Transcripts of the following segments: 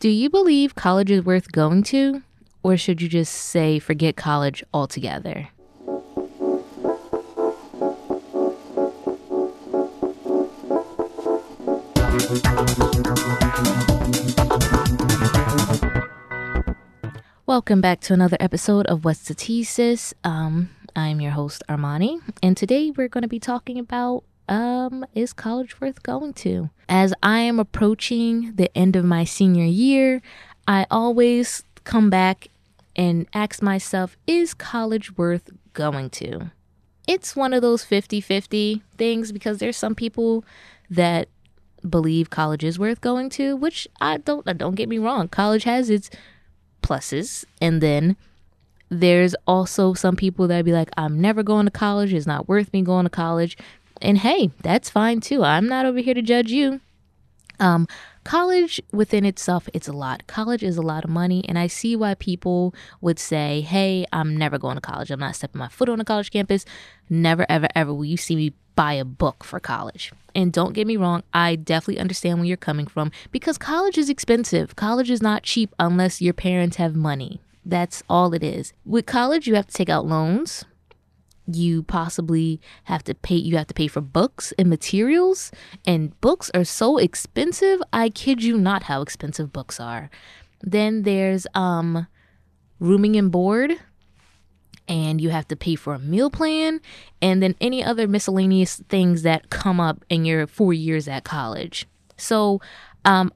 Do you believe college is worth going to? Or should you just say forget college altogether? Welcome back to another episode of What's the Thesis. Um, I'm your host Armani, and today we're going to be talking about um, is college worth going to? As I am approaching the end of my senior year, I always come back and ask myself, is college worth going to? It's one of those 50 50 things because there's some people that believe college is worth going to, which I don't, don't get me wrong, college has its pluses. And then there's also some people that be like, I'm never going to college. It's not worth me going to college. And hey, that's fine too. I'm not over here to judge you. Um, college within itself, it's a lot. College is a lot of money, and I see why people would say, Hey, I'm never going to college. I'm not stepping my foot on a college campus. Never, ever, ever will you see me buy a book for college. And don't get me wrong, I definitely understand where you're coming from because college is expensive. College is not cheap unless your parents have money. That's all it is. With college, you have to take out loans you possibly have to pay you have to pay for books and materials. And books are so expensive i kid you not how expensive books are. Then there's um rooming and board and you have to pay for a meal plan and then any other miscellaneous things that come up in your 4 years at college. So um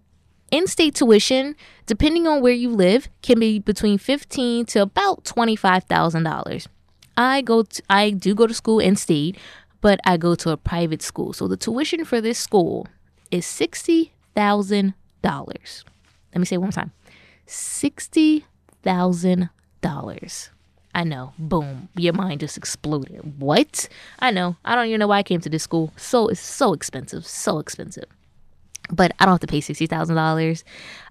in-state tuition depending on where you live can be between 15 to about $25,000 I go to, I do go to school in state, but I go to a private school. So the tuition for this school is sixty thousand dollars. Let me say one more time. Sixty thousand dollars. I know. Boom. Your mind just exploded. What? I know. I don't even know why I came to this school. So it's so expensive. So expensive. But I don't have to pay sixty thousand uh, dollars.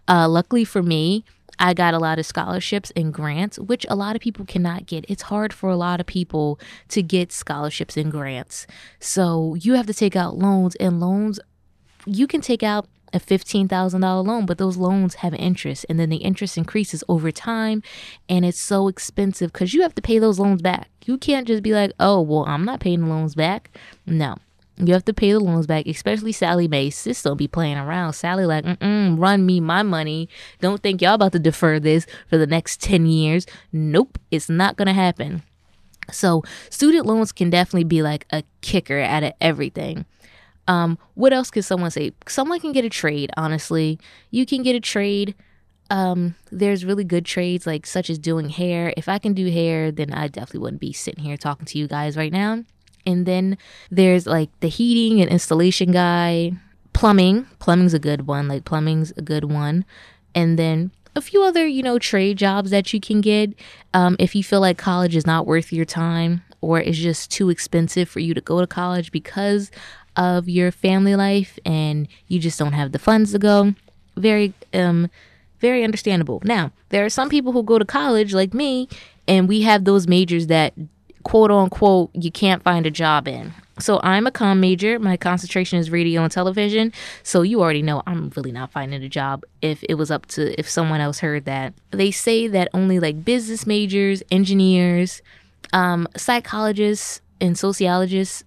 Luckily for me, I got a lot of scholarships and grants, which a lot of people cannot get. It's hard for a lot of people to get scholarships and grants. So you have to take out loans, and loans, you can take out a $15,000 loan, but those loans have interest, and then the interest increases over time, and it's so expensive because you have to pay those loans back. You can't just be like, oh, well, I'm not paying the loans back. No, you have to pay the loans back, especially Sallie Mae. Sis don't be playing around. Sallie like, mm run me my money. Don't think y'all about to defer this for the next 10 years. Nope, it's not going to happen. So student loans can definitely be like a kicker out of everything. Um, what else could someone say? Someone can get a trade, honestly. You can get a trade. Um, there's really good trades like such as doing hair. If I can do hair, then I definitely wouldn't be sitting here talking to you guys right now. And then there's like the heating and installation guy, plumbing. Plumbing's a good one. Like plumbing's a good one. And then a few other, you know, trade jobs that you can get um, if you feel like college is not worth your time or it's just too expensive for you to go to college because of your family life and you just don't have the funds to go. Very, um, very understandable. Now, there are some people who go to college like me and we have those majors that quote unquote you can't find a job in. So I'm a com major. My concentration is radio and television. So you already know I'm really not finding a job if it was up to if someone else heard that. They say that only like business majors, engineers, um, psychologists, and sociologists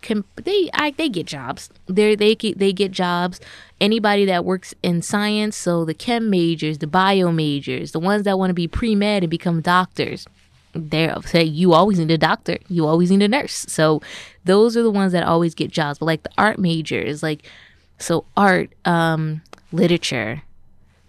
can they I, they get jobs. They they they get jobs. Anybody that works in science, so the chem majors, the bio majors, the ones that want to be pre med and become doctors they say you always need a doctor, you always need a nurse. So those are the ones that always get jobs. But like the art majors, like so art, um, literature,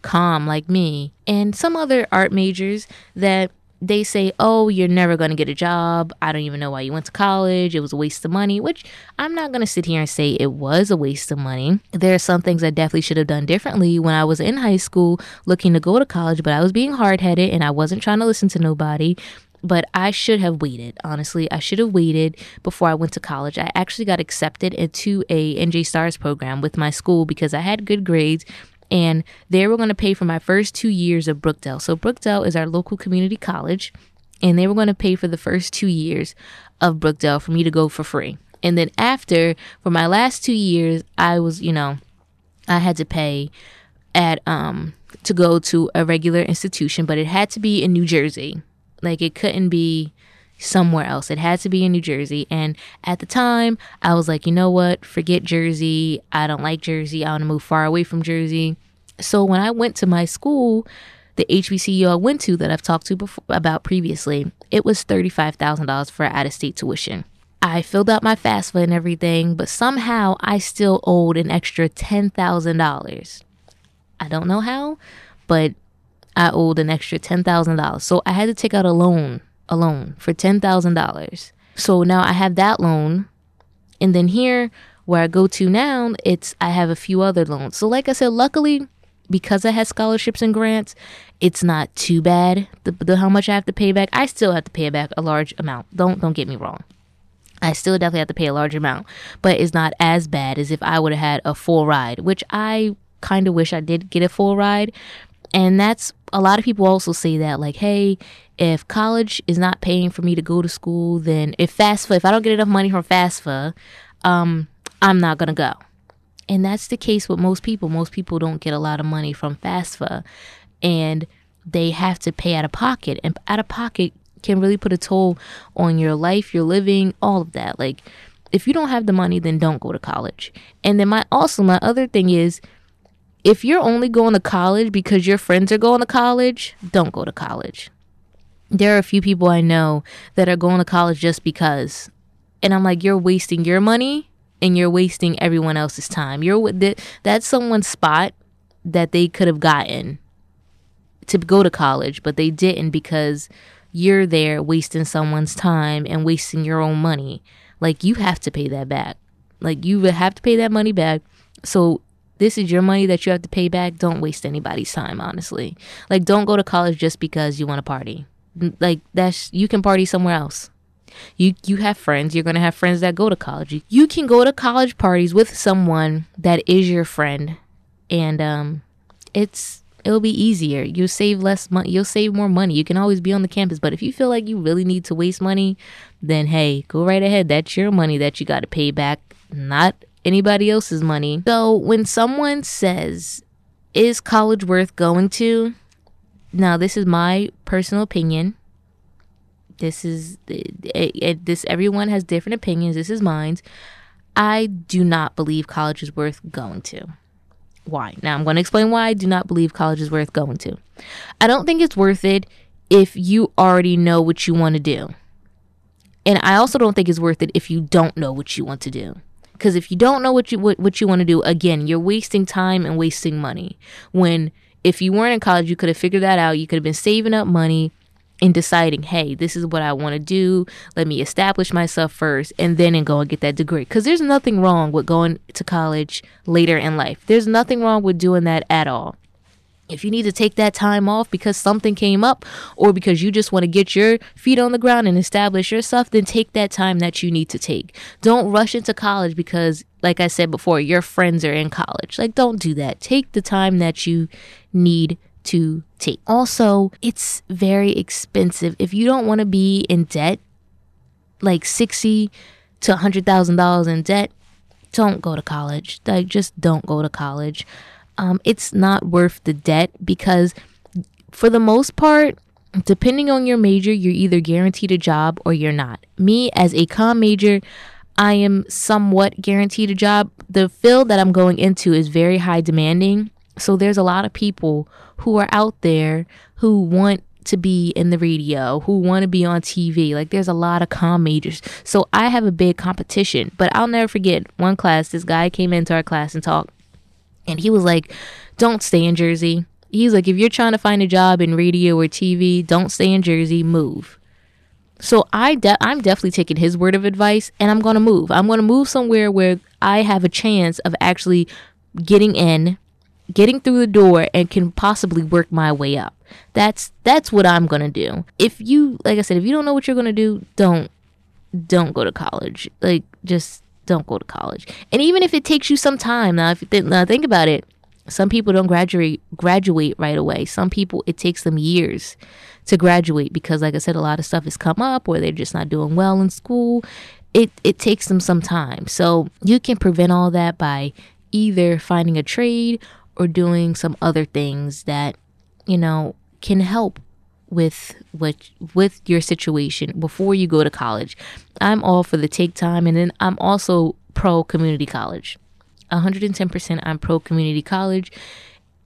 com like me, and some other art majors that they say, oh, you're never going to get a job. I don't even know why you went to college. It was a waste of money, which I'm not going to sit here and say it was a waste of money. There are some things I definitely should have done differently when I was in high school looking to go to college, but I was being hard headed and I wasn't trying to listen to nobody but I should have waited. Honestly, I should have waited before I went to college. I actually got accepted into a NJ Stars program with my school because I had good grades and they were going to pay for my first two years of Brookdale. So, Brookdale is our local community college, and they were going to pay for the first two years of Brookdale for me to go for free. And then, after, for my last two years, I was, you know, I had to pay at um to go to a regular institution, but it had to be in New Jersey. Like it couldn't be somewhere else. It had to be in New Jersey. And at the time, I was like, you know what? Forget Jersey. I don't like Jersey. I want to move far away from Jersey. So when I went to my school, the HBCU I went to that I've talked to before, about previously, it was $35,000 for out of state tuition. I filled out my FAFSA and everything, but somehow I still owed an extra $10,000. I don't know how, but I owed an extra $10,000. So I had to take out a loan, a loan for $10,000. So now I have that loan. And then here where I go to now, it's I have a few other loans. So like I said, luckily because I had scholarships and grants, it's not too bad the, the how much I have to pay back. I still have to pay back a large amount. Don't don't get me wrong. I still definitely have to pay a large amount, but it's not as bad as if I would have had a full ride, which I kind of wish I did get a full ride. And that's a lot of people also say that, like, hey, if college is not paying for me to go to school, then if FAFSA, if I don't get enough money from FAFSA, um, I'm not gonna go. And that's the case with most people. Most people don't get a lot of money from FAFSA, and they have to pay out of pocket. And out of pocket can really put a toll on your life, your living, all of that. Like, if you don't have the money, then don't go to college. And then my also my other thing is if you're only going to college because your friends are going to college, don't go to college. There are a few people I know that are going to college just because. And I'm like, you're wasting your money and you're wasting everyone else's time. You're with that's someone's spot that they could have gotten to go to college, but they didn't because you're there wasting someone's time and wasting your own money. Like you have to pay that back. Like you have to pay that money back. So this is your money that you have to pay back. Don't waste anybody's time, honestly. Like, don't go to college just because you want to party. Like, that's, you can party somewhere else. You, you have friends. You're to have friends that go to college. You can go to college parties with someone that is your friend. And, um, it's, it'll be easier. You'll save less money. You'll save more money. You can always be on the campus. But if you feel like you really need to waste money, then hey, go right ahead. That's your money that you got to pay back, not anybody else's money. So when someone says, is college worth going to? Now, this is my personal opinion. This is it, it, this. Everyone has different opinions. This is mine. I do not believe college is worth going to. Why? Now I'm going to explain why I do not believe college is worth going to. I don't think it's worth it if you already know what you want to do. And I also don't think it's worth it if you don't know what you want to do. Because if you don't know what you what, what you want to do, again, you're wasting time and wasting money. When if you weren't in college, you could have figured that out. You could have been saving up money and deciding, hey, this is what I want to do. Let me establish myself first and then and go and get that degree. Because there's nothing wrong with going to college later in life. There's nothing wrong with doing that at all. If you need to take that time off because something came up or because you just want to get your feet on the ground and establish yourself, then take that time that you need to take. Don't rush into college because, like I said before, your friends are in college. Like, don't do that. Take the time that you need to take. Also, it's very expensive. If you don't want to be in debt, like 60 to $100,000 in debt, don't go to college. Like, just don't go to college um, it's not worth the debt because for the most part, depending on your major, you're either guaranteed a job or you're not. Me, as a com major, I am somewhat guaranteed a job. The field that I'm going into is very high demanding. So there's a lot of people who are out there who want to be in the radio, who want to be on TV. Like there's a lot of com majors. So I have a big competition. But I'll never forget one class, this guy came into our class and talked and he was like, don't stay in Jersey. He's like, if you're trying to find a job in radio or TV, don't stay in Jersey, move. So I de- I'm definitely taking his word of advice and I'm going to move. I'm going to move somewhere where I have a chance of actually getting in, getting through the door and can possibly work my way up. That's that's what I'm going to do. If you like I said if you don't know what you're going to do, don't don't go to college. Like just don't go to college. And even if it takes you some time, now if you th- now think about it, some people don't graduate graduate right away. Some people it takes them years to graduate because like I said a lot of stuff has come up or they're just not doing well in school. It it takes them some time. So you can prevent all that by either finding a trade or doing some other things that, you know, can help with what with your situation before you go to college. I'm all for the take time and then I'm also pro community college. 110% I'm pro community college.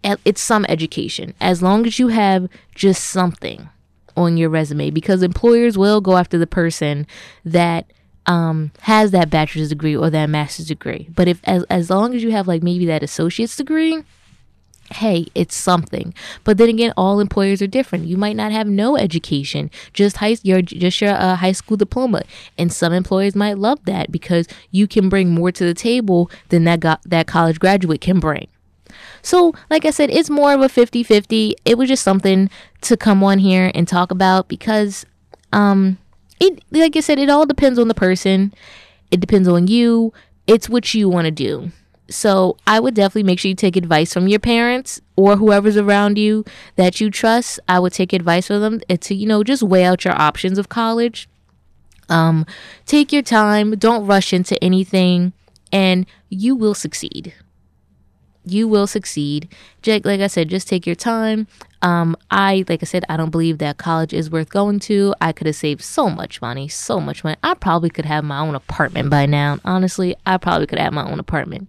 It's some education. As long as you have just something on your resume because employers will go after the person that um, has that bachelor's degree or that master's degree. But if as as long as you have like maybe that associate's degree, hey, it's something. But then again, all employers are different. You might not have no education, just high your just your uh, high school diploma, and some employers might love that because you can bring more to the table than that got, that college graduate can bring. So, like I said, it's more of a 50-50. It was just something to come on here and talk about because um it like I said, it all depends on the person. It depends on you. It's what you want to do. So I would definitely make sure you take advice from your parents or whoever's around you that you trust. I would take advice from them to, you know, just weigh out your options of college. Um, take your time. Don't rush into anything and you will succeed you will succeed. Jake, like I said, just take your time. Um, I, like I said, I don't believe that college is worth going to. I could have saved so much money, so much money. I probably could have my own apartment by now. Honestly, I probably could have my own apartment.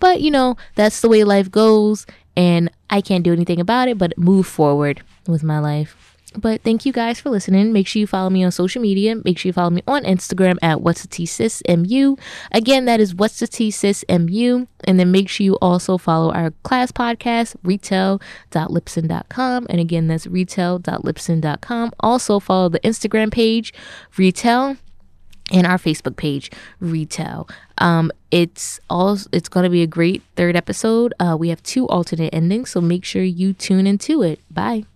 But, you know, that's the way life goes, and I can't do anything about it but move forward with my life. But thank you guys for listening. Make sure you follow me on social media. Make sure you follow me on Instagram at what's the T mu. Again, that is what's the T mu. And then make sure you also follow our class podcast, retail.libsyn.com. And again, that's retail.libsyn.com. Also follow the Instagram page, retail and our Facebook page, Retail. Um, it's all it's going to be a great third episode. Uh, we have two alternate endings, so make sure you tune into it. Bye.